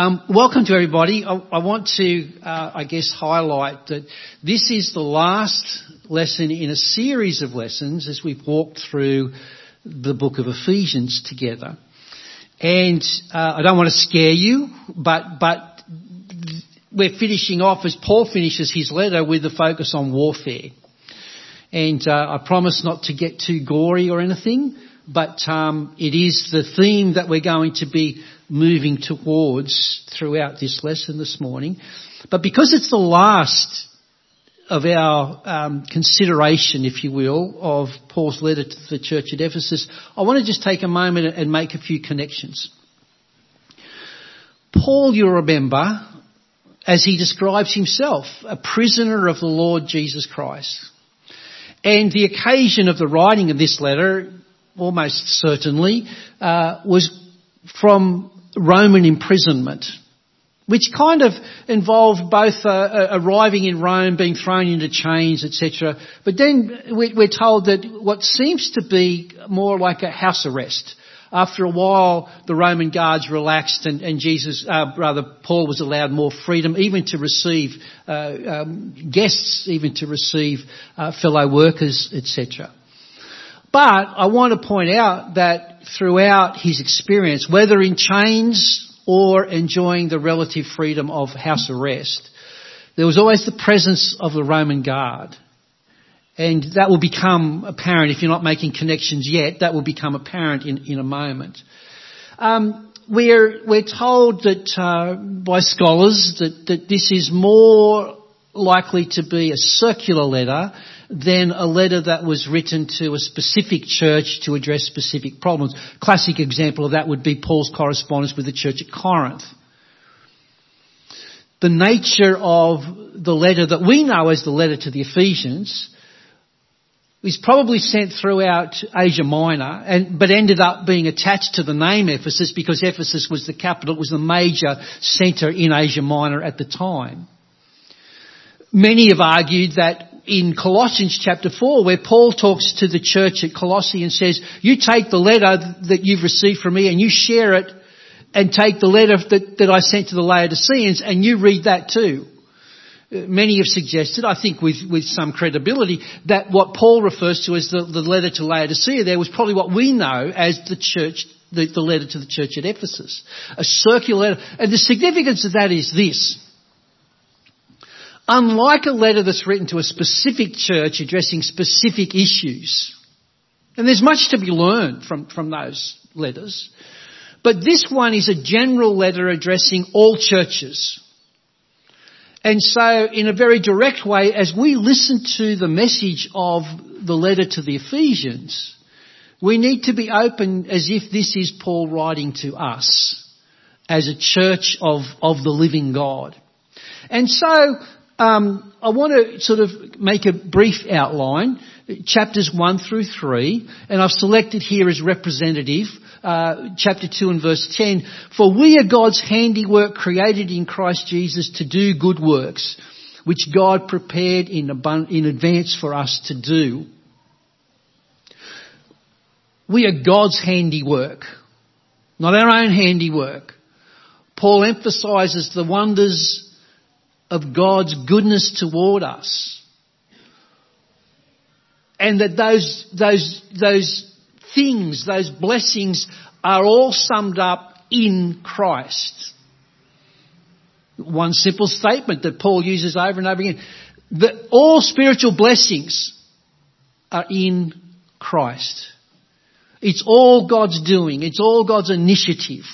Um, welcome to everybody. I, I want to, uh, I guess, highlight that this is the last lesson in a series of lessons as we've walked through the book of Ephesians together. And uh, I don't want to scare you, but but we're finishing off as Paul finishes his letter with the focus on warfare. And uh, I promise not to get too gory or anything, but um, it is the theme that we're going to be moving towards throughout this lesson this morning. But because it's the last of our um, consideration, if you will, of Paul's letter to the church at Ephesus, I want to just take a moment and make a few connections. Paul, you remember, as he describes himself, a prisoner of the Lord Jesus Christ. And the occasion of the writing of this letter, almost certainly, uh, was from Roman imprisonment, which kind of involved both uh, uh, arriving in Rome, being thrown into chains, etc. But then we're told that what seems to be more like a house arrest. After a while, the Roman guards relaxed, and, and Jesus, uh, rather Paul, was allowed more freedom, even to receive uh, um, guests, even to receive uh, fellow workers, etc. But I want to point out that throughout his experience, whether in chains or enjoying the relative freedom of house arrest, there was always the presence of the Roman guard. And that will become apparent if you're not making connections yet. That will become apparent in, in a moment. Um, we're we're told that uh, by scholars that that this is more likely to be a circular letter than a letter that was written to a specific church to address specific problems. Classic example of that would be Paul's correspondence with the church at Corinth. The nature of the letter that we know as the letter to the Ephesians was probably sent throughout Asia Minor, and, but ended up being attached to the name Ephesus because Ephesus was the capital, it was the major centre in Asia Minor at the time. Many have argued that in Colossians chapter 4 where Paul talks to the church at Colossae and says, you take the letter that you've received from me and you share it and take the letter that, that I sent to the Laodiceans and you read that too. Many have suggested, I think with, with some credibility, that what Paul refers to as the, the letter to Laodicea there was probably what we know as the church, the, the letter to the church at Ephesus. A circular letter. And the significance of that is this. Unlike a letter that's written to a specific church addressing specific issues, and there's much to be learned from, from those letters, but this one is a general letter addressing all churches. And so, in a very direct way, as we listen to the message of the letter to the Ephesians, we need to be open as if this is Paul writing to us as a church of, of the living God. And so, um, I want to sort of make a brief outline, chapters 1 through 3, and I've selected here as representative uh, chapter 2 and verse 10. For we are God's handiwork created in Christ Jesus to do good works, which God prepared in, in advance for us to do. We are God's handiwork, not our own handiwork. Paul emphasizes the wonders of God's goodness toward us. And that those, those, those things, those blessings are all summed up in Christ. One simple statement that Paul uses over and over again. That all spiritual blessings are in Christ. It's all God's doing. It's all God's initiative.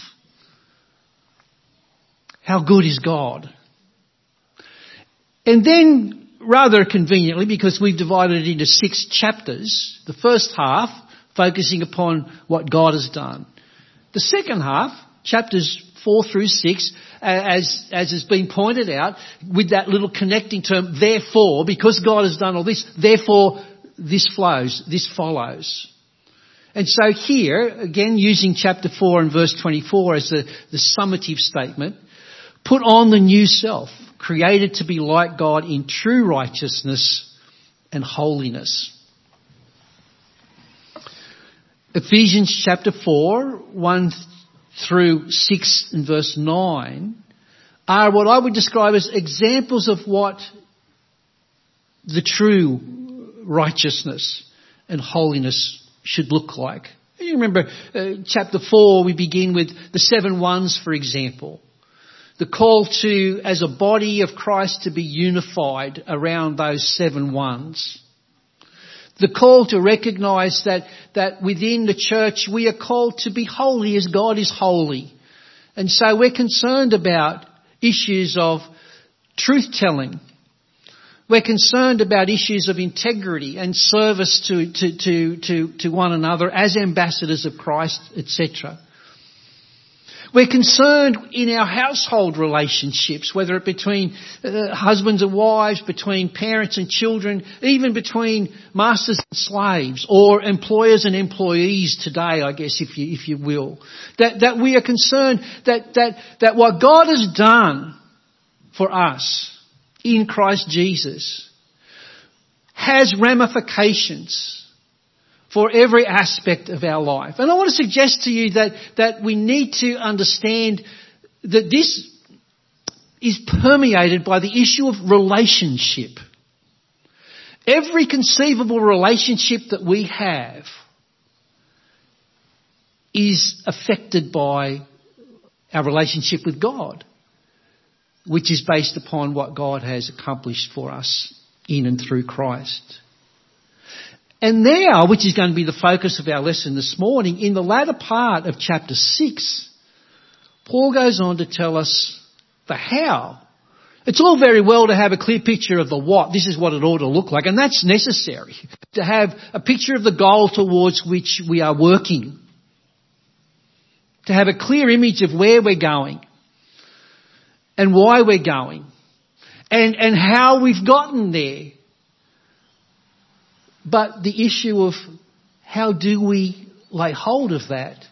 How good is God? And then, rather conveniently, because we've divided it into six chapters, the first half focusing upon what God has done. The second half, chapters four through six, as, as has been pointed out, with that little connecting term, therefore, because God has done all this, therefore this flows, this follows. And so here, again using chapter 4 and verse 24 as the, the summative statement, put on the new self, created to be like God in true righteousness and holiness. Ephesians chapter 4, 1 through 6 and verse 9 are what I would describe as examples of what the true righteousness and holiness should look like. You remember uh, chapter 4, we begin with the seven ones, for example. The call to, as a body of Christ, to be unified around those seven ones. The call to recognize that, that within the church we are called to be holy as God is holy. And so we're concerned about issues of truth telling. We're concerned about issues of integrity and service to, to, to, to, to one another as ambassadors of Christ, etc. We're concerned in our household relationships, whether it between uh, husbands and wives, between parents and children, even between masters and slaves, or employers and employees today, I guess, if you, if you will. That, that we are concerned that, that, that what God has done for us in Christ Jesus has ramifications for every aspect of our life. And I want to suggest to you that, that we need to understand that this is permeated by the issue of relationship. Every conceivable relationship that we have is affected by our relationship with God, which is based upon what God has accomplished for us in and through Christ. And now, which is going to be the focus of our lesson this morning, in the latter part of chapter 6, Paul goes on to tell us the how. It's all very well to have a clear picture of the what. This is what it ought to look like. And that's necessary. To have a picture of the goal towards which we are working. To have a clear image of where we're going. And why we're going. And, and how we've gotten there. But the issue of how do we lay hold of that?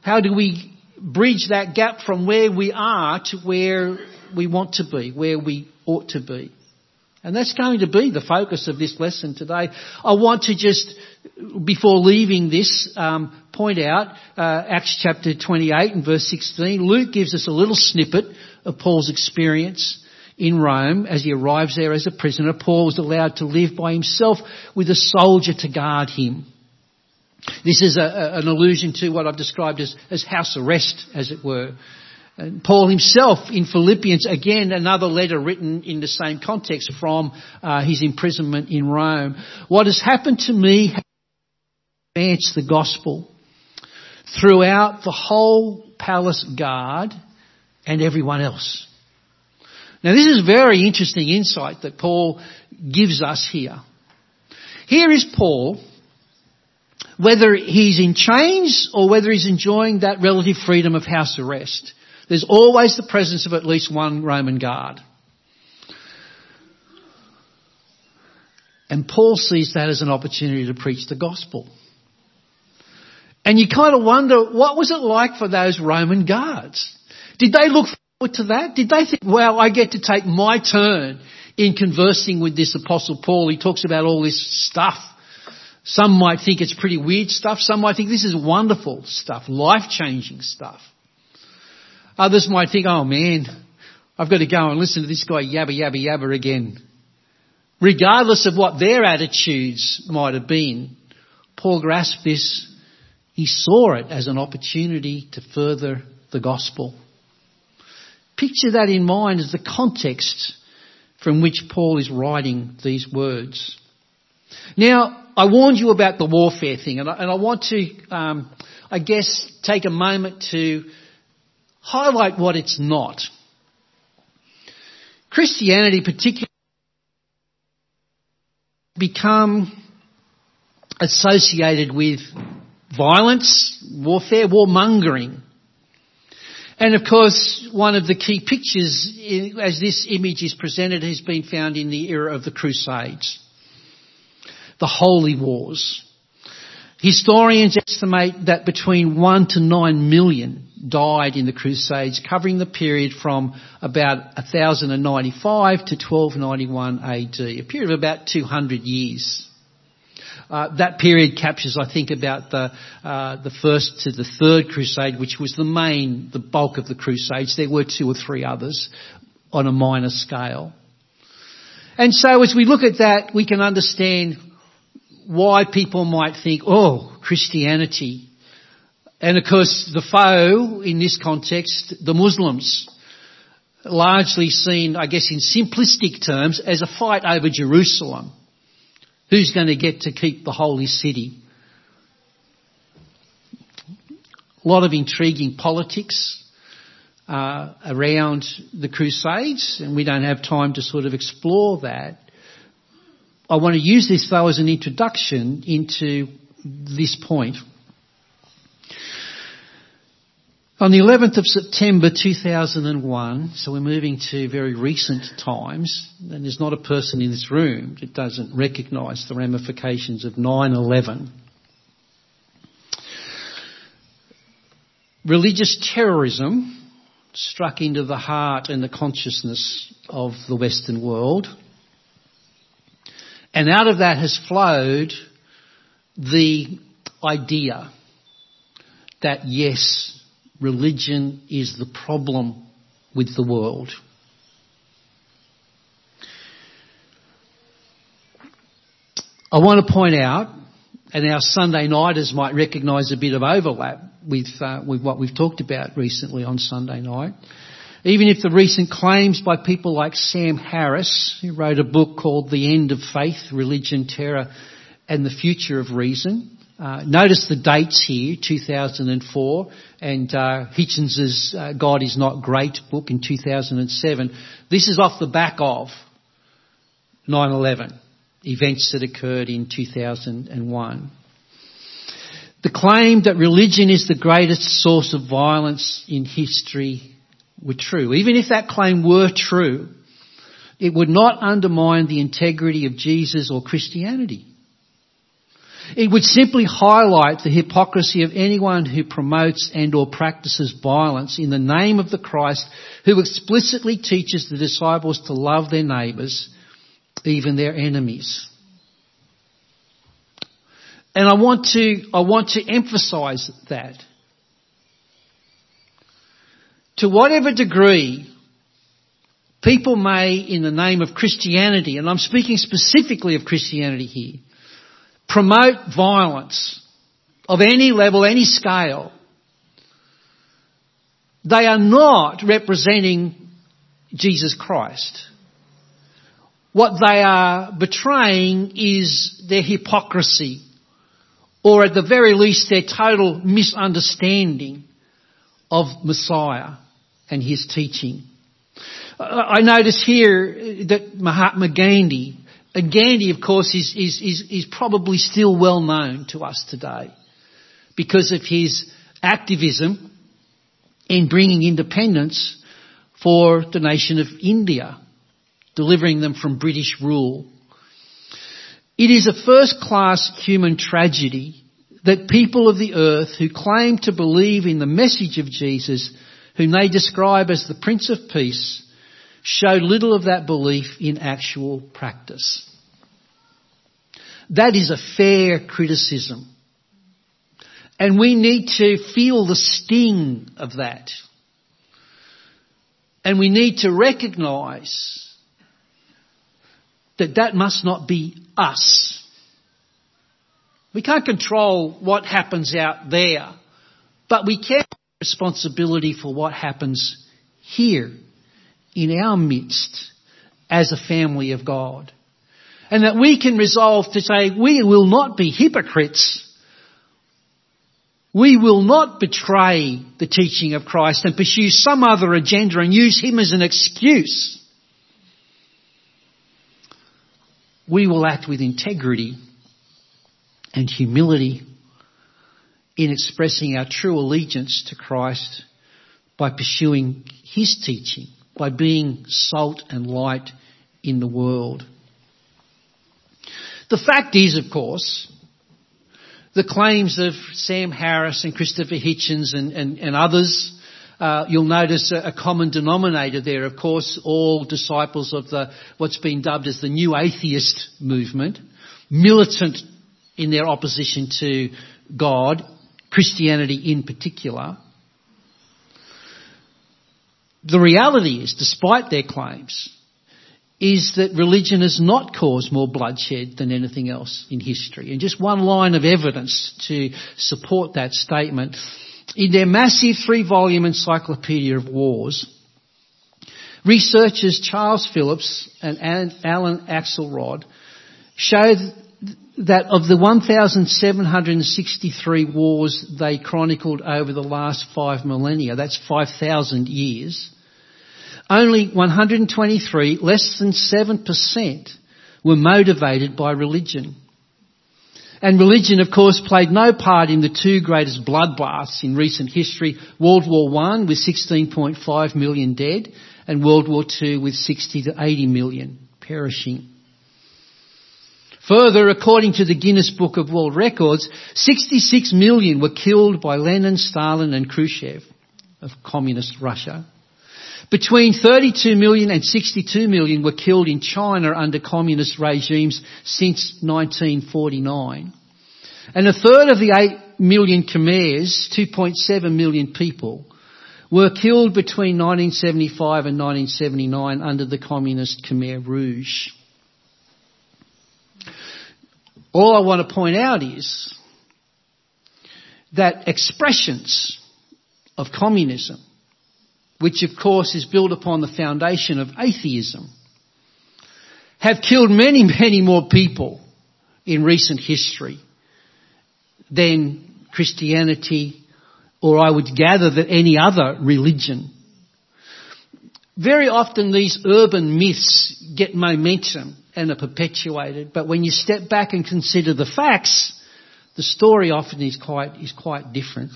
How do we bridge that gap from where we are to where we want to be, where we ought to be? And that's going to be the focus of this lesson today. I want to just, before leaving this, um, point out uh, Acts chapter 28 and verse 16. Luke gives us a little snippet of Paul's experience in Rome, as he arrives there as a prisoner, Paul was allowed to live by himself with a soldier to guard him. This is a, a, an allusion to what I've described as, as house arrest, as it were. And Paul himself in Philippians, again another letter written in the same context from uh, his imprisonment in Rome. What has happened to me has advanced the gospel throughout the whole palace guard and everyone else. Now this is very interesting insight that Paul gives us here. Here is Paul, whether he's in chains or whether he's enjoying that relative freedom of house arrest. There's always the presence of at least one Roman guard. And Paul sees that as an opportunity to preach the gospel. And you kind of wonder, what was it like for those Roman guards? Did they look to that? Did they think, well, I get to take my turn in conversing with this apostle Paul? He talks about all this stuff. Some might think it's pretty weird stuff. Some might think this is wonderful stuff, life-changing stuff. Others might think, oh man, I've got to go and listen to this guy yabba yabba yabba again. Regardless of what their attitudes might have been, Paul grasped this. He saw it as an opportunity to further the gospel. Picture that in mind as the context from which Paul is writing these words. Now, I warned you about the warfare thing, and I, and I want to, um, I guess, take a moment to highlight what it's not. Christianity, particularly, become associated with violence, warfare, warmongering. And of course, one of the key pictures in, as this image is presented has been found in the era of the Crusades. The Holy Wars. Historians estimate that between 1 to 9 million died in the Crusades, covering the period from about 1095 to 1291 AD, a period of about 200 years. Uh, that period captures, I think, about the uh, the first to the third crusade, which was the main, the bulk of the crusades. There were two or three others on a minor scale. And so as we look at that, we can understand why people might think, oh, Christianity. And of course, the foe in this context, the Muslims, largely seen, I guess, in simplistic terms as a fight over Jerusalem. Who's going to get to keep the holy city? A lot of intriguing politics uh, around the Crusades, and we don't have time to sort of explore that. I want to use this though as an introduction into this point. On the 11th of September 2001, so we're moving to very recent times, and there's not a person in this room that doesn't recognise the ramifications of 9-11. Religious terrorism struck into the heart and the consciousness of the Western world. And out of that has flowed the idea that yes, religion is the problem with the world. I want to point out, and our Sunday nighters might recognise a bit of overlap with, uh, with what we've talked about recently on Sunday night. Even if the recent claims by people like Sam Harris, who wrote a book called The End of Faith, Religion, Terror and the Future of Reason, uh, notice the dates here, 2004, and uh, Hitchens's uh, God is Not Great book in 2007. This is off the back of 9-11, events that occurred in 2001. The claim that religion is the greatest source of violence in history were true. Even if that claim were true, it would not undermine the integrity of Jesus or Christianity. It would simply highlight the hypocrisy of anyone who promotes and or practices violence in the name of the Christ who explicitly teaches the disciples to love their neighbours, even their enemies. And I want to, I want to emphasize that. To whatever degree people may, in the name of Christianity, and I'm speaking specifically of Christianity here, promote violence of any level, any scale, they are not representing Jesus Christ. What they are betraying is their hypocrisy, or at the very least their total misunderstanding of Messiah and his teaching. I notice here that Mahatma Gandhi and Gandhi, of course, is, is, is, is probably still well known to us today because of his activism in bringing independence for the nation of India, delivering them from British rule. It is a first class human tragedy that people of the earth who claim to believe in the message of Jesus, whom they describe as the Prince of Peace, show little of that belief in actual practice. That is a fair criticism. And we need to feel the sting of that. And we need to recognise that that must not be us. We can't control what happens out there, but we can responsibility for what happens here in our midst as a family of God. And that we can resolve to say we will not be hypocrites. We will not betray the teaching of Christ and pursue some other agenda and use Him as an excuse. We will act with integrity and humility in expressing our true allegiance to Christ by pursuing His teaching by being salt and light in the world. The fact is, of course, the claims of Sam Harris and Christopher Hitchens and, and, and others, uh, you'll notice a, a, common denominator there, of course, all disciples of the, what's been dubbed as the new atheist movement, militant in their opposition to God, Christianity in particular. The reality is, despite their claims, is that religion has not caused more bloodshed than anything else in history. And just one line of evidence to support that statement. In their massive three volume encyclopedia of wars, researchers Charles Phillips and Alan Axelrod showed that of the 1,763 wars they chronicled over the last five millennia, that's 5,000 years, only 123, less than 7%, were motivated by religion. And religion, of course, played no part in the two greatest bloodbaths in recent history, World War I with 16.5 million dead and World War II with 60 to 80 million perishing. Further, according to the Guinness Book of World Records, 66 million were killed by Lenin, Stalin and Khrushchev of communist Russia. Between 32 million and 62 million were killed in China under communist regimes since 1949. And a third of the 8 million Khmers, 2.7 million people, were killed between 1975 and 1979 under the communist Khmer Rouge. All I want to point out is that expressions of communism which of course is built upon the foundation of atheism, have killed many, many more people in recent history than Christianity or I would gather that any other religion. Very often these urban myths get momentum and are perpetuated, but when you step back and consider the facts, the story often is quite, is quite different.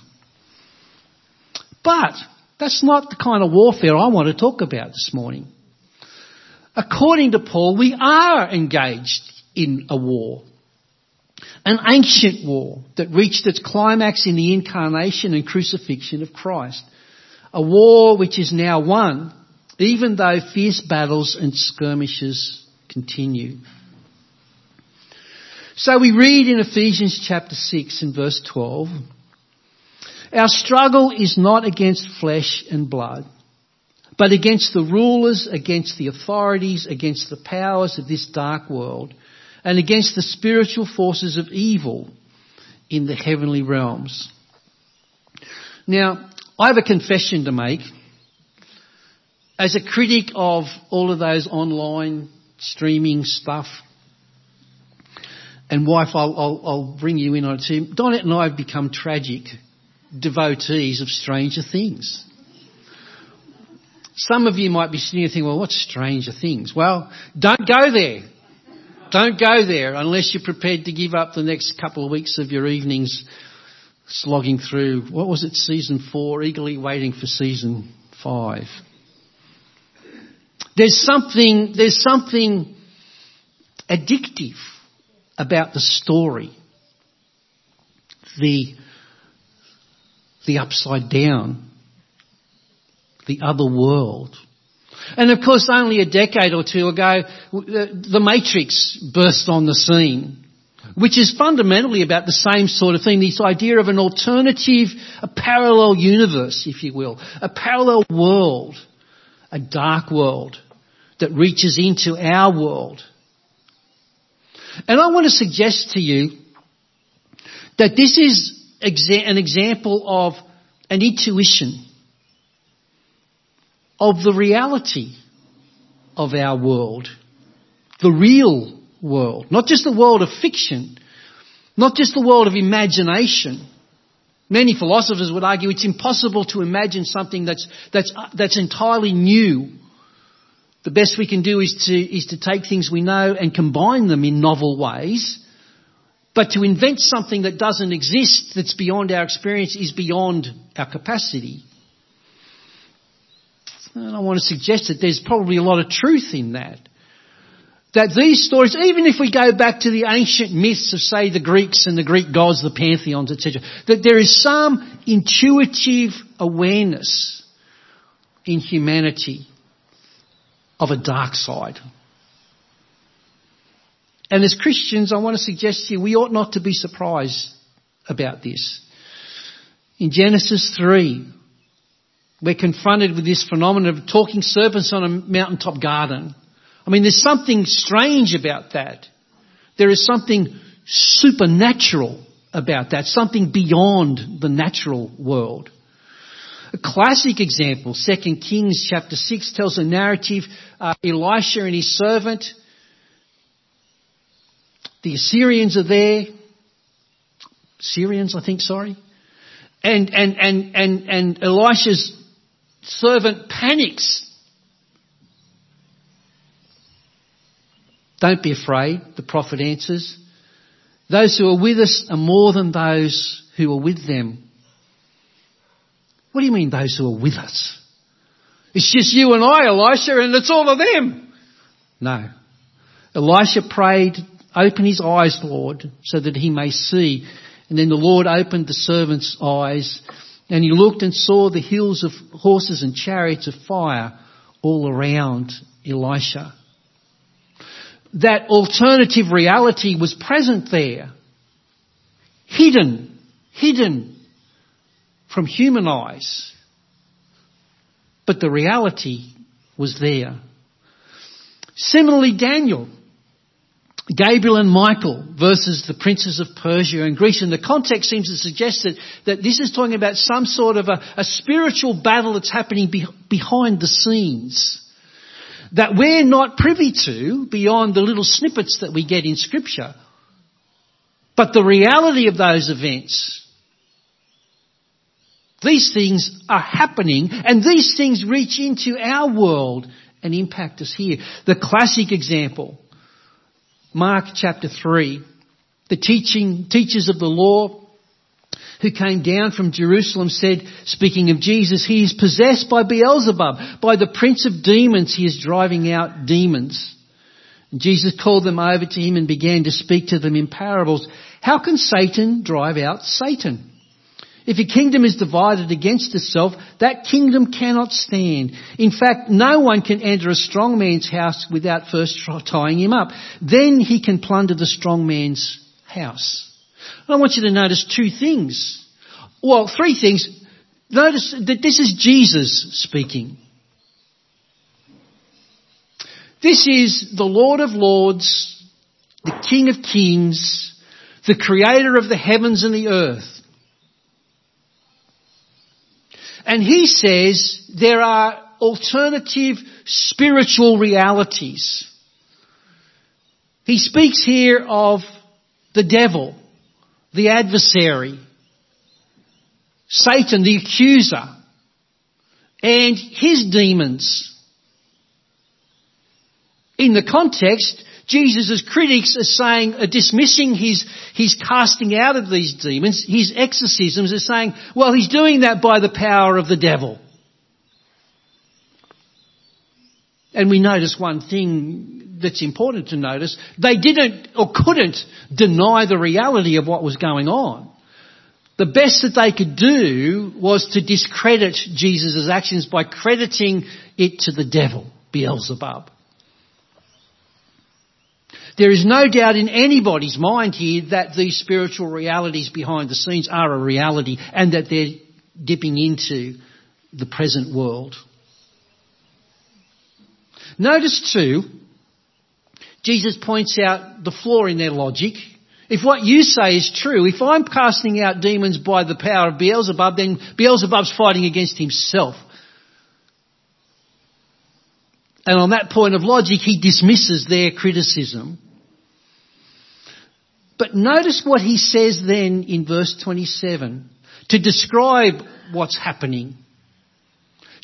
But that's not the kind of warfare I want to talk about this morning. According to Paul, we are engaged in a war. An ancient war that reached its climax in the incarnation and crucifixion of Christ. A war which is now won, even though fierce battles and skirmishes continue. So we read in Ephesians chapter 6 and verse 12, our struggle is not against flesh and blood, but against the rulers, against the authorities, against the powers of this dark world, and against the spiritual forces of evil in the heavenly realms. Now, I have a confession to make. As a critic of all of those online streaming stuff, and wife, I'll, I'll, I'll bring you in on it too. Donette and I have become tragic devotees of Stranger Things. Some of you might be sitting there thinking, well, what's Stranger Things? Well, don't go there. Don't go there unless you're prepared to give up the next couple of weeks of your evenings slogging through, what was it, season four, eagerly waiting for season five. There's something, there's something addictive about the story. The the upside down, the other world. And of course, only a decade or two ago, the Matrix burst on the scene, which is fundamentally about the same sort of thing, this idea of an alternative, a parallel universe, if you will, a parallel world, a dark world that reaches into our world. And I want to suggest to you that this is an example of an intuition of the reality of our world, the real world, not just the world of fiction, not just the world of imagination. Many philosophers would argue it's impossible to imagine something that's, that's, that's entirely new. The best we can do is to, is to take things we know and combine them in novel ways but to invent something that doesn't exist, that's beyond our experience, is beyond our capacity. And I want to suggest that there's probably a lot of truth in that. That these stories, even if we go back to the ancient myths of, say, the Greeks and the Greek gods, the pantheons, etc., that there is some intuitive awareness in humanity of a dark side And as Christians, I want to suggest to you, we ought not to be surprised about this. In Genesis 3, we're confronted with this phenomenon of talking serpents on a mountaintop garden. I mean, there's something strange about that. There is something supernatural about that, something beyond the natural world. A classic example, 2 Kings chapter 6 tells a narrative, uh, Elisha and his servant, the Assyrians are there, Syrians I think, sorry, and, and, and, and, and Elisha's servant panics. Don't be afraid, the prophet answers. Those who are with us are more than those who are with them. What do you mean those who are with us? It's just you and I, Elisha, and it's all of them. No. Elisha prayed, open his eyes, Lord, so that he may see. And then the Lord opened the servant's eyes and he looked and saw the hills of horses and chariots of fire all around Elisha. That alternative reality was present there. Hidden, hidden from human eyes. But the reality was there. Similarly, Daniel, Gabriel and Michael versus the princes of Persia and Greece. And the context seems to suggest that, that this is talking about some sort of a, a spiritual battle that's happening be, behind the scenes. That we're not privy to beyond the little snippets that we get in scripture. But the reality of those events these things are happening and these things reach into our world and impact us here. The classic example, Mark chapter 3, the teaching, teachers of the law who came down from Jerusalem said, speaking of Jesus, he is possessed by Beelzebub, by the prince of demons he is driving out demons. And Jesus called them over to him and began to speak to them in parables. How can Satan drive out Satan? If a kingdom is divided against itself, that kingdom cannot stand. In fact, no one can enter a strong man's house without first tying him up. Then he can plunder the strong man's house. I want you to notice two things. Well, three things. Notice that this is Jesus speaking. This is the Lord of Lords, the King of Kings, the Creator of the heavens and the earth. And he says there are alternative spiritual realities. He speaks here of the devil, the adversary, Satan, the accuser, and his demons. In the context, Jesus' critics are saying, are dismissing his, his casting out of these demons, his exorcisms, are saying, well, he's doing that by the power of the devil. And we notice one thing that's important to notice. They didn't or couldn't deny the reality of what was going on. The best that they could do was to discredit Jesus' actions by crediting it to the devil, Beelzebub. There is no doubt in anybody's mind here that these spiritual realities behind the scenes are a reality and that they're dipping into the present world. Notice too, Jesus points out the flaw in their logic. If what you say is true, if I'm casting out demons by the power of Beelzebub, then Beelzebub's fighting against himself. And on that point of logic, he dismisses their criticism. But notice what he says then in verse 27 to describe what's happening,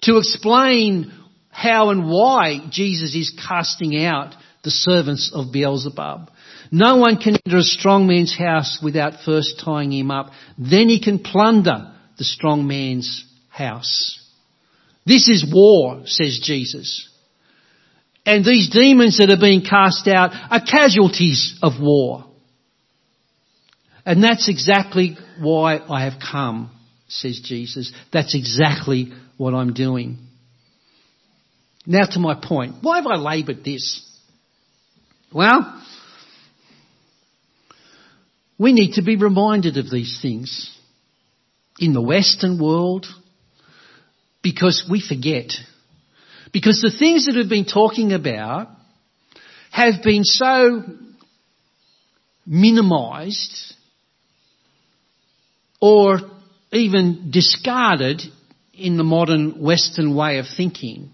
to explain how and why Jesus is casting out the servants of Beelzebub. No one can enter a strong man's house without first tying him up. Then he can plunder the strong man's house. This is war, says Jesus. And these demons that are being cast out are casualties of war. And that's exactly why I have come, says Jesus. That's exactly what I'm doing. Now to my point. Why have I laboured this? Well, We need to be reminded of these things in the Western world because we forget. Because the things that we've been talking about have been so minimised or even discarded in the modern Western way of thinking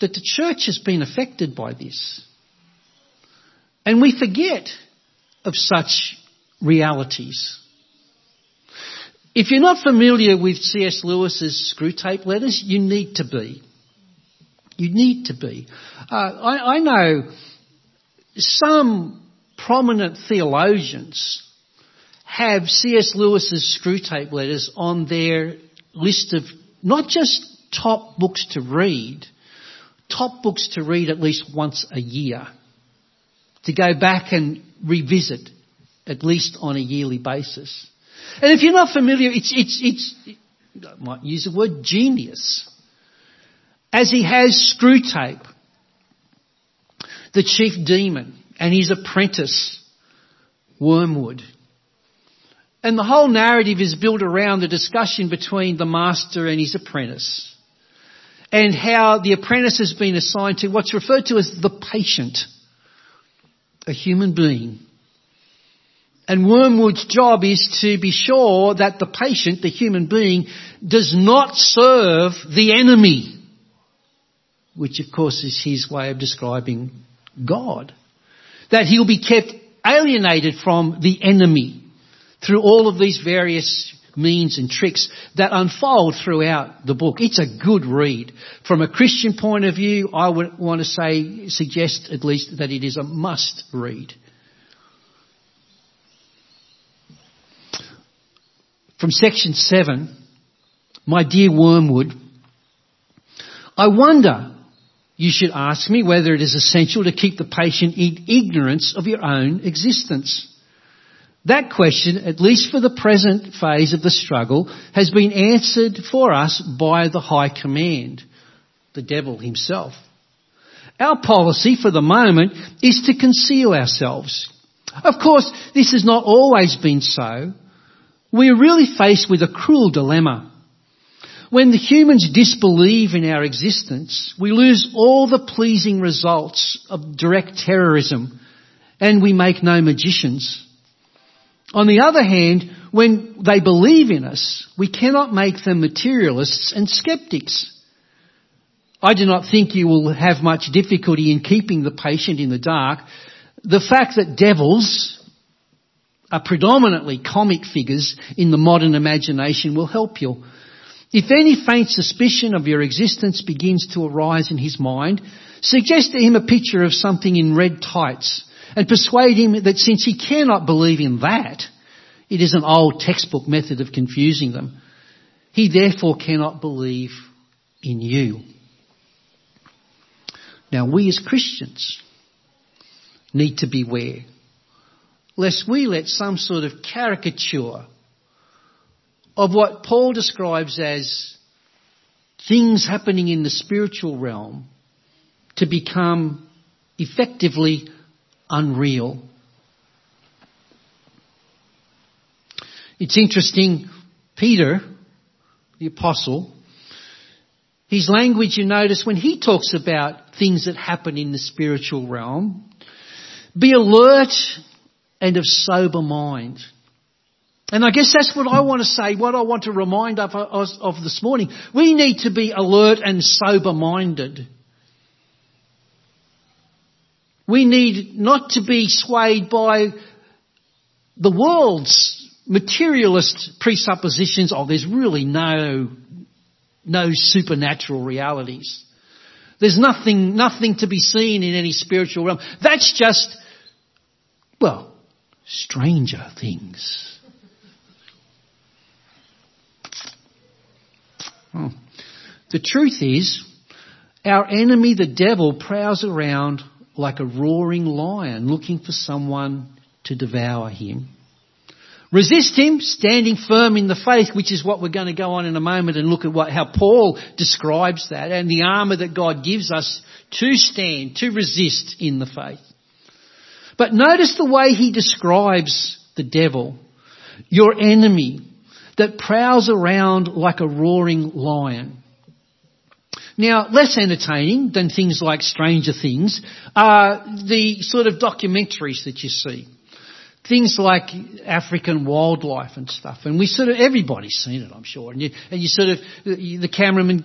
that the church has been affected by this. And we forget of such realities. If you're not familiar with C.S. Lewis's Screwtape letters, you need to be. You need to be. Uh, I, I know some prominent theologians have C.S. Lewis's Screwtape letters on their list of not just top books to read, top books to read at least once a year. To go back and revisit at least on a yearly basis. And if you're not familiar, it's, it's, it's, I might use the word genius. As he has Screwtape, the chief demon, and his apprentice, Wormwood. And the whole narrative is built around the discussion between the master and his apprentice. And how the apprentice has been assigned to what's referred to as the patient, a human being. And Wormwood's job is to be sure that the patient, the human being, does not serve the enemy. Which of course is his way of describing God. That he'll be kept alienated from the enemy through all of these various means and tricks that unfold throughout the book. It's a good read. From a Christian point of view, I would want to say, suggest at least that it is a must read. From section 7, my dear Wormwood, I wonder you should ask me whether it is essential to keep the patient in ignorance of your own existence. That question, at least for the present phase of the struggle, has been answered for us by the High Command, the devil himself. Our policy for the moment is to conceal ourselves. Of course, this has not always been so. We are really faced with a cruel dilemma. When the humans disbelieve in our existence, we lose all the pleasing results of direct terrorism and we make no magicians. On the other hand, when they believe in us, we cannot make them materialists and skeptics. I do not think you will have much difficulty in keeping the patient in the dark. The fact that devils are predominantly comic figures in the modern imagination will help you. If any faint suspicion of your existence begins to arise in his mind, suggest to him a picture of something in red tights and persuade him that since he cannot believe in that, it is an old textbook method of confusing them. He therefore cannot believe in you. Now we as Christians need to beware lest we let some sort of caricature of what Paul describes as things happening in the spiritual realm to become effectively unreal. It's interesting, Peter, the apostle, his language you notice when he talks about things that happen in the spiritual realm, be alert and of sober mind. And I guess that's what I want to say, what I want to remind of, of, of this morning. We need to be alert and sober minded. We need not to be swayed by the world's materialist presuppositions, oh, there's really no, no supernatural realities. There's nothing, nothing to be seen in any spiritual realm. That's just, well, stranger things. Oh. The truth is, our enemy, the devil, prowls around like a roaring lion looking for someone to devour him. Resist him, standing firm in the faith, which is what we're going to go on in a moment and look at what, how Paul describes that and the armour that God gives us to stand, to resist in the faith. But notice the way he describes the devil, your enemy that prowls around like a roaring lion. Now, less entertaining than things like Stranger Things are the sort of documentaries that you see. Things like African wildlife and stuff. And we sort of, everybody's seen it, I'm sure. And you, and you sort of, the cameraman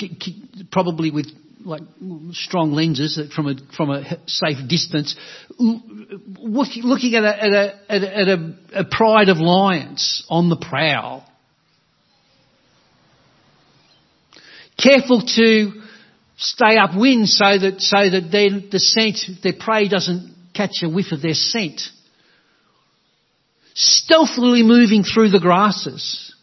probably with like strong lenses from a from a safe distance, looking at a, at a, at a, at a, a pride of lions on the prowl. Careful to stay upwind so that so that then the scent, their prey doesn't catch a whiff of their scent. Stealthily moving through the grasses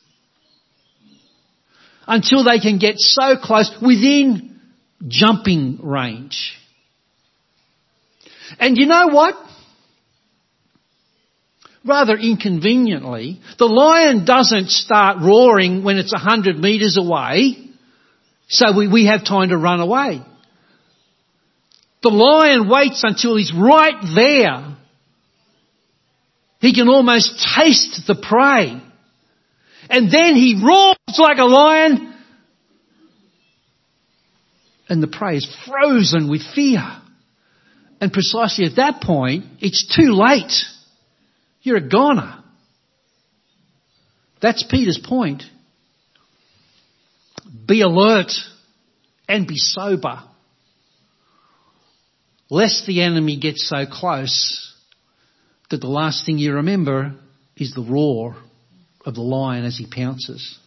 until they can get so close within jumping range. And you know what? Rather inconveniently, the lion doesn't start roaring when it's a hundred metres away, so we, we have time to run away. The lion waits until he's right there. He can almost taste the prey. And then he roars like a lion and the prey is frozen with fear. And precisely at that point, it's too late. You're a goner. That's Peter's point. Be alert and be sober. Lest the enemy gets so close that the last thing you remember is the roar of the lion as he pounces.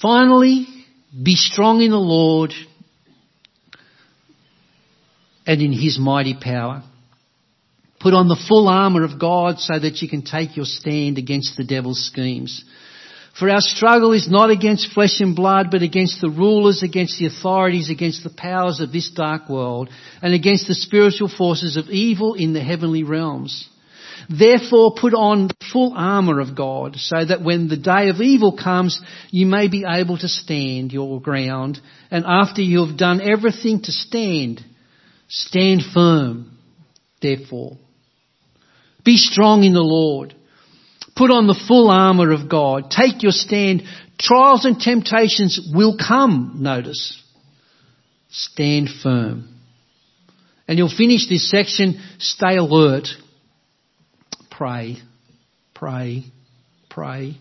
Finally, be strong in the Lord and in His mighty power. Put on the full armour of God so that you can take your stand against the devil's schemes. For our struggle is not against flesh and blood, but against the rulers, against the authorities, against the powers of this dark world, and against the spiritual forces of evil in the heavenly realms. Therefore put on the full armour of God so that when the day of evil comes, you may be able to stand your ground. And after you have done everything to stand, stand firm, therefore. Be strong in the Lord. Put on the full armour of God. Take your stand. Trials and temptations will come, notice. Stand firm. And you'll finish this section, stay alert pray, pray, pray.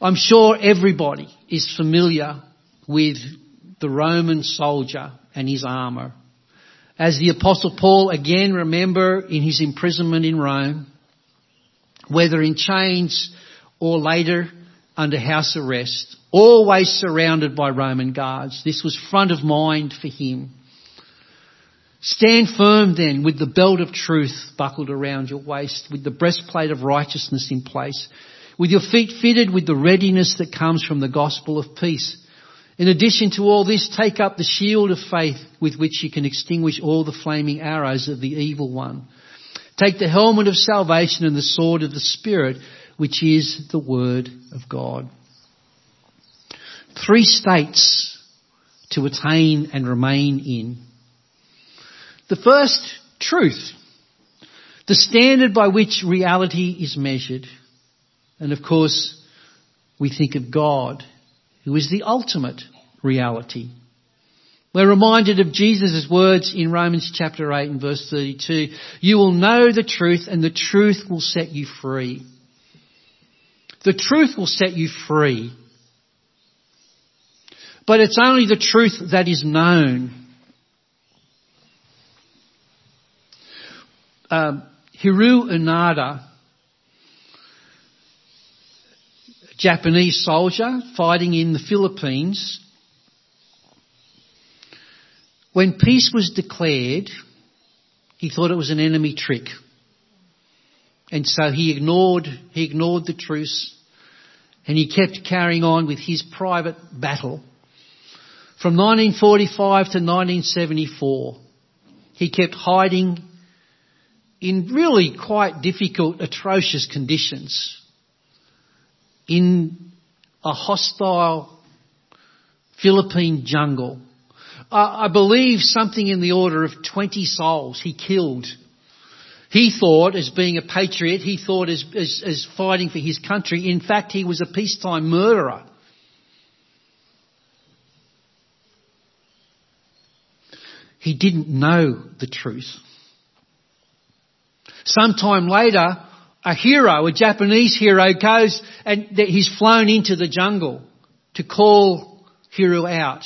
I'm sure everybody is familiar with the Roman soldier and his armour. As the apostle Paul again remember in his imprisonment in Rome, whether in chains or later under house arrest, always surrounded by Roman guards. This was front of mind for him. Stand firm then with the belt of truth buckled around your waist, with the breastplate of righteousness in place, with your feet fitted with the readiness that comes from the gospel of peace. In addition to all this, take up the shield of faith with which you can extinguish all the flaming arrows of the evil one. Take the helmet of salvation and the sword of the Spirit, which is the Word of God. Three states to attain and remain in. The first, truth. The standard by which reality is measured. And of course, we think of God, who is the ultimate reality. We're reminded of Jesus' words in Romans chapter 8 and verse 32. You will know the truth and the truth will set you free. The truth will set you free. But it's only the truth that is known. um, Hiroo Onoda, Japanese soldier fighting in the Philippines, when peace was declared, he thought it was an enemy trick. And so he ignored, he ignored the truce and he kept carrying on with his private battle. From 1945 to 1974, he kept hiding in really quite difficult, atrocious conditions in a hostile Philippine jungle. I believe something in the order of 20 souls he killed He thought as being a patriot, he thought as, as, as fighting for his country. In fact, he was a peacetime murderer. He didn't know the truth. Sometime later, a hero, a Japanese hero goes and he's flown into the jungle to call Hiroo out.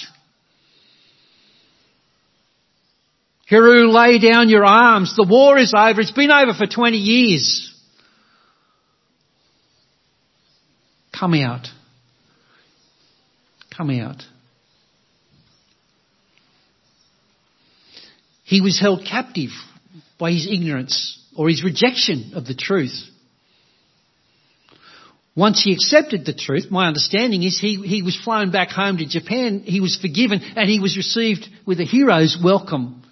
Hiroo, lay down your arms. The war is over. It's been over for 20 years. Come out. Come out. He was held captive by his ignorance or his rejection of the truth. Once he accepted the truth, my understanding is he, he was flown back home to Japan, he was forgiven, and he was received with a hero's welcome.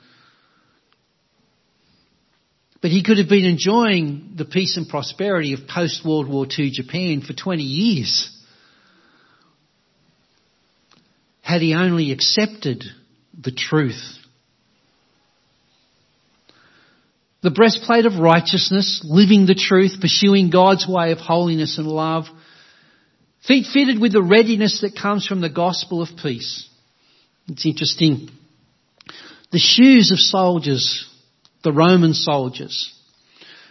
But he could have been enjoying the peace and prosperity of post World War II Japan for 20 years. Had he only accepted the truth. The breastplate of righteousness, living the truth, pursuing God's way of holiness and love. Feet fitted with the readiness that comes from the gospel of peace. It's interesting. The shoes of soldiers, the Roman soldiers,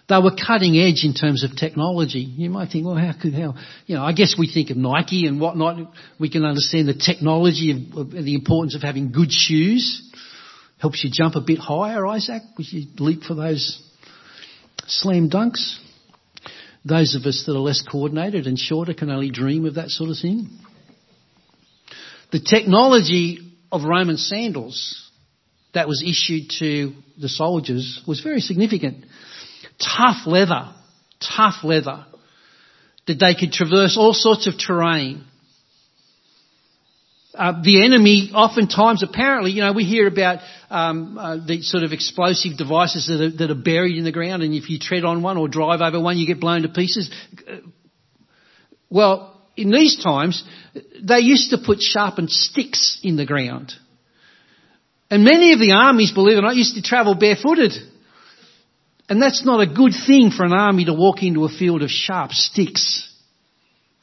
they were cutting edge in terms of technology. You might think, well, how could, how, you know, I guess we think of Nike and whatnot. We can understand the technology of, of the importance of having good shoes. Helps you jump a bit higher, Isaac, as you leap for those slam dunks. Those of us that are less coordinated and shorter can only dream of that sort of thing. The technology of Roman sandals that was issued to the soldiers was very significant. Tough leather, tough leather, that they could traverse all sorts of terrain uh, the enemy oftentimes, apparently, you know, we hear about um, uh, the sort of explosive devices that are, that are buried in the ground, and if you tread on one or drive over one, you get blown to pieces. Well, in these times, they used to put sharpened sticks in the ground. And many of the armies, believe it or not, used to travel barefooted. And that's not a good thing for an army to walk into a field of sharp sticks.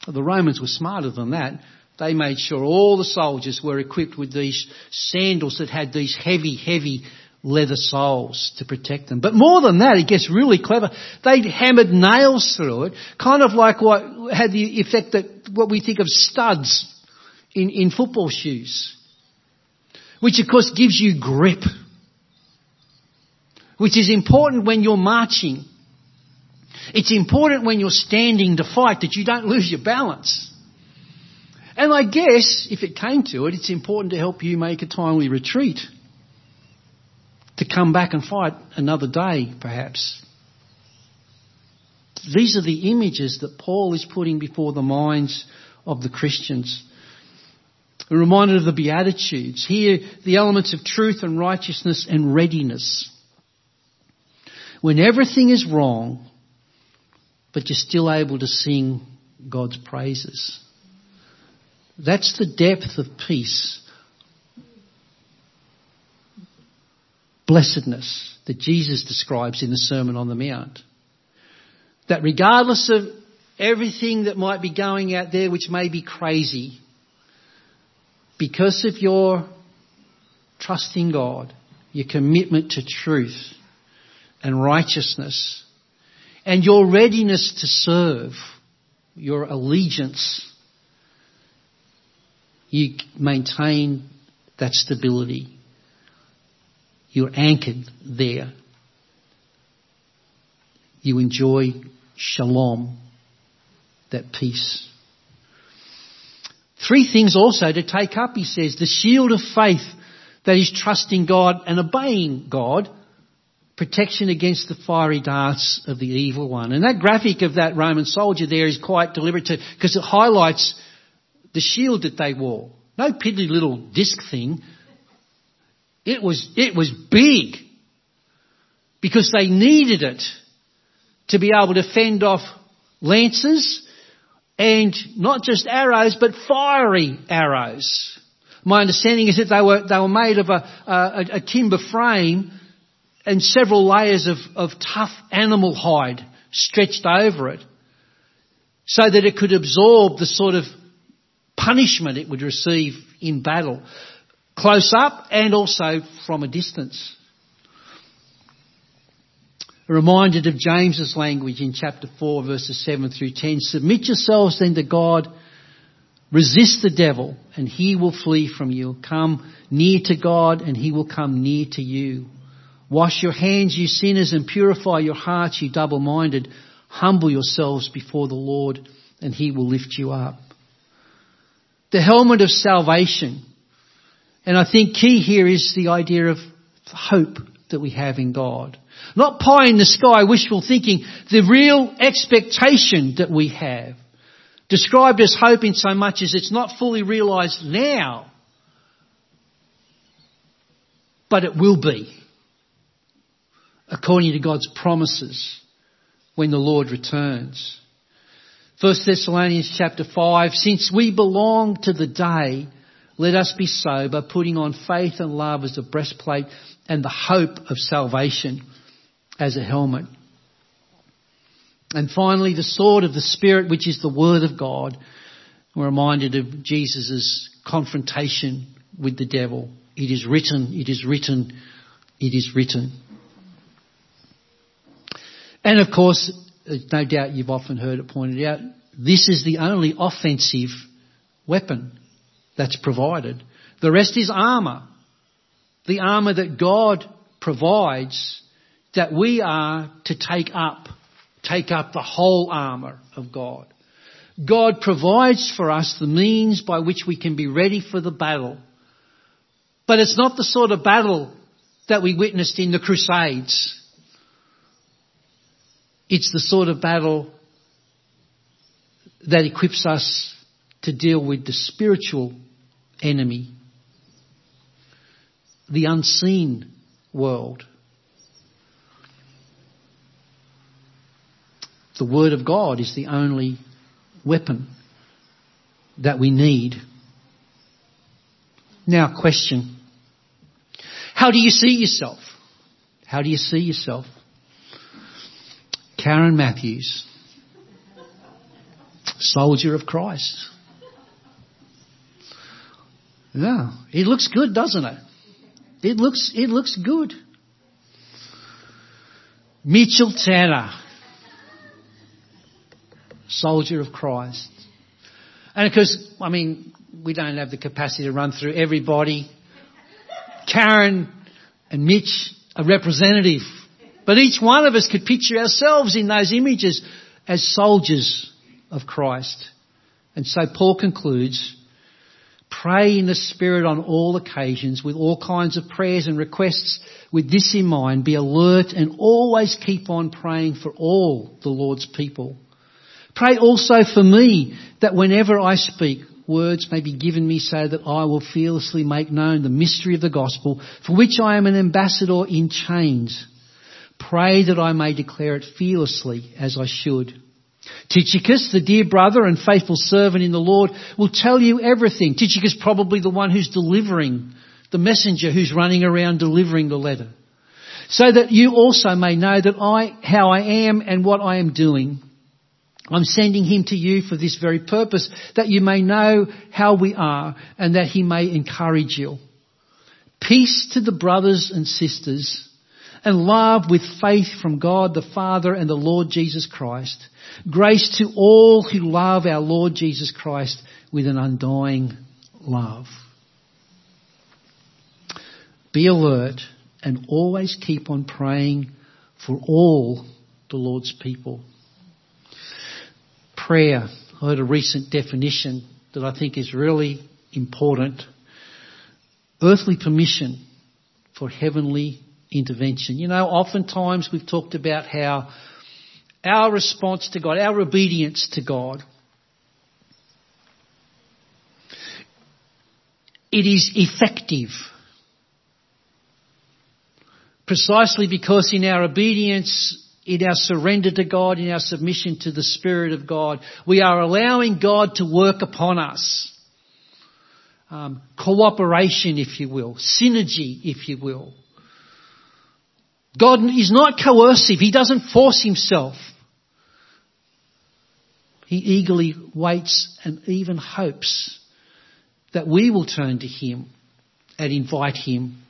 The Romans were smarter than that. They made sure all the soldiers were equipped with these sandals that had these heavy, heavy leather soles to protect them. But more than that, it gets really clever. They hammered nails through it, kind of like what had the effect that what we think of studs in, in football shoes. Which of course gives you grip. Which is important when you're marching. It's important when you're standing to fight that you don't lose your balance. And I guess, if it came to it, it's important to help you make a timely retreat. To come back and fight another day, perhaps. These are the images that Paul is putting before the minds of the Christians. A reminder of the Beatitudes. Here, the elements of truth and righteousness and readiness. When everything is wrong, but you're still able to sing God's praises. That's the depth of peace, blessedness that Jesus describes in the Sermon on the Mount. That regardless of everything that might be going out there which may be crazy, because of your trust in God, your commitment to truth and righteousness, and your readiness to serve, your allegiance you maintain that stability. You're anchored there. You enjoy shalom, that peace. Three things also to take up, he says. The shield of faith that is trusting God and obeying God. Protection against the fiery darts of the evil one. And that graphic of that Roman soldier there is quite deliberate because it highlights the shield that they wore. No piddly little disc thing. It was, it was big. Because they needed it to be able to fend off lances and not just arrows, but fiery arrows. My understanding is that they were, they were made of a, a, a timber frame and several layers of, of tough animal hide stretched over it so that it could absorb the sort of punishment it would receive in battle, close up and also from a distance. Reminded of James's language in chapter 4 verses 7 through 10. Submit yourselves then to God, resist the devil and he will flee from you. Come near to God and he will come near to you. Wash your hands, you sinners, and purify your hearts, you double-minded. Humble yourselves before the Lord and he will lift you up. The helmet of salvation. And I think key here is the idea of hope that we have in God. Not pie in the sky wishful thinking, the real expectation that we have. Described as hope in so much as it's not fully realised now, but it will be, according to God's promises when the Lord returns. 1 Thessalonians chapter 5, since we belong to the day, let us be sober, putting on faith and love as a breastplate and the hope of salvation as a helmet. And finally, the sword of the Spirit, which is the Word of God. We're reminded of Jesus' confrontation with the devil. It is written, it is written, it is written. And of course, no doubt you've often heard it pointed out, this is the only offensive weapon that's provided. The rest is armour. The armour that God provides that we are to take up, take up the whole armour of God. God provides for us the means by which we can be ready for the battle. But it's not the sort of battle that we witnessed in the Crusades. It's the sort of battle that equips us to deal with the spiritual enemy, the unseen world. The Word of God is the only weapon that we need. Now, question. How do you see yourself? How do you see yourself? Karen Matthews, soldier of Christ. Yeah, it looks good, doesn't it? It looks, it looks good. Mitchell Tanner, soldier of Christ. And of course, I mean, we don't have the capacity to run through everybody. Karen and Mitch are representative but each one of us could picture ourselves in those images as soldiers of Christ. And so Paul concludes, pray in the Spirit on all occasions with all kinds of prayers and requests with this in mind. Be alert and always keep on praying for all the Lord's people. Pray also for me that whenever I speak, words may be given me so that I will fearlessly make known the mystery of the gospel for which I am an ambassador in chains Pray that I may declare it fearlessly as I should. Tychicus, the dear brother and faithful servant in the Lord, will tell you everything. Tychicus probably the one who's delivering, the messenger who's running around delivering the letter. So that you also may know that I, how I am and what I am doing. I'm sending him to you for this very purpose, that you may know how we are and that he may encourage you. Peace to the brothers and sisters and love with faith from God the Father and the Lord Jesus Christ. Grace to all who love our Lord Jesus Christ with an undying love. Be alert and always keep on praying for all the Lord's people. Prayer. I heard a recent definition that I think is really important. Earthly permission for heavenly intervention. You know, oftentimes we've talked about how our response to God, our obedience to God, it is effective. Precisely because in our obedience, in our surrender to God, in our submission to the Spirit of God, we are allowing God to work upon us. Um, cooperation, if you will, synergy, if you will. God is not coercive. He doesn't force himself. He eagerly waits and even hopes that we will turn to him and invite him.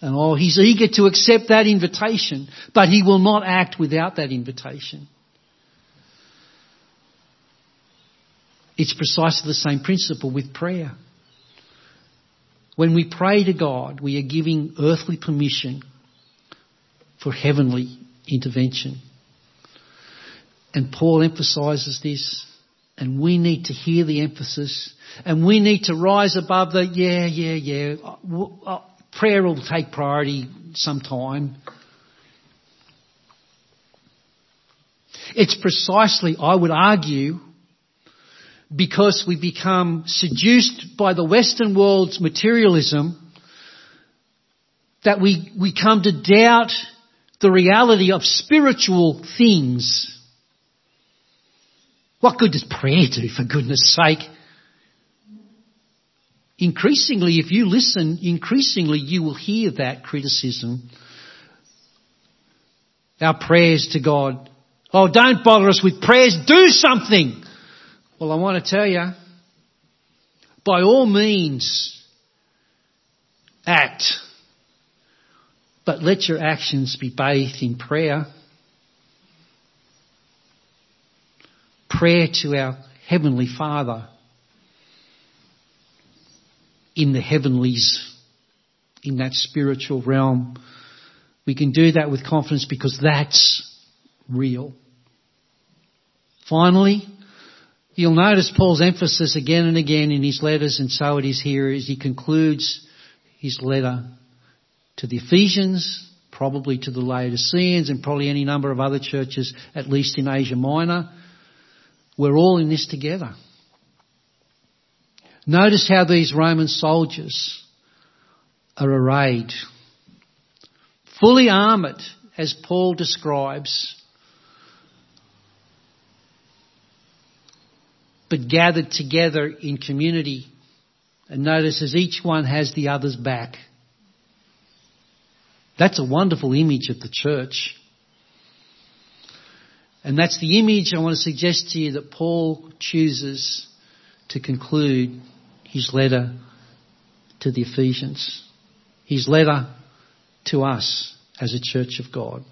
And oh, he's eager to accept that invitation, but he will not act without that invitation. It's precisely the same principle with prayer. When we pray to God, we are giving earthly permission for heavenly intervention. And Paul emphasizes this, and we need to hear the emphasis, and we need to rise above the, yeah, yeah, yeah, uh, uh, prayer will take priority sometime. It's precisely, I would argue, because we become seduced by the Western world's materialism that we, we come to doubt the reality of spiritual things. What good does prayer do, for goodness sake? Increasingly, if you listen, increasingly you will hear that criticism. Our prayers to God. Oh, don't bother us with prayers, do something! Well, I want to tell you, by all means, act. But let your actions be bathed in prayer. Prayer to our Heavenly Father in the heavenlies, in that spiritual realm. We can do that with confidence because that's real. Finally, You'll notice Paul's emphasis again and again in his letters, and so it is here as he concludes his letter to the Ephesians, probably to the Laodiceans, and probably any number of other churches, at least in Asia Minor. We're all in this together. Notice how these Roman soldiers are arrayed, fully armoured, as Paul describes, but gathered together in community. And notice as each one has the other's back. That's a wonderful image of the church. And that's the image I want to suggest to you that Paul chooses to conclude his letter to the Ephesians. His letter to us as a church of God.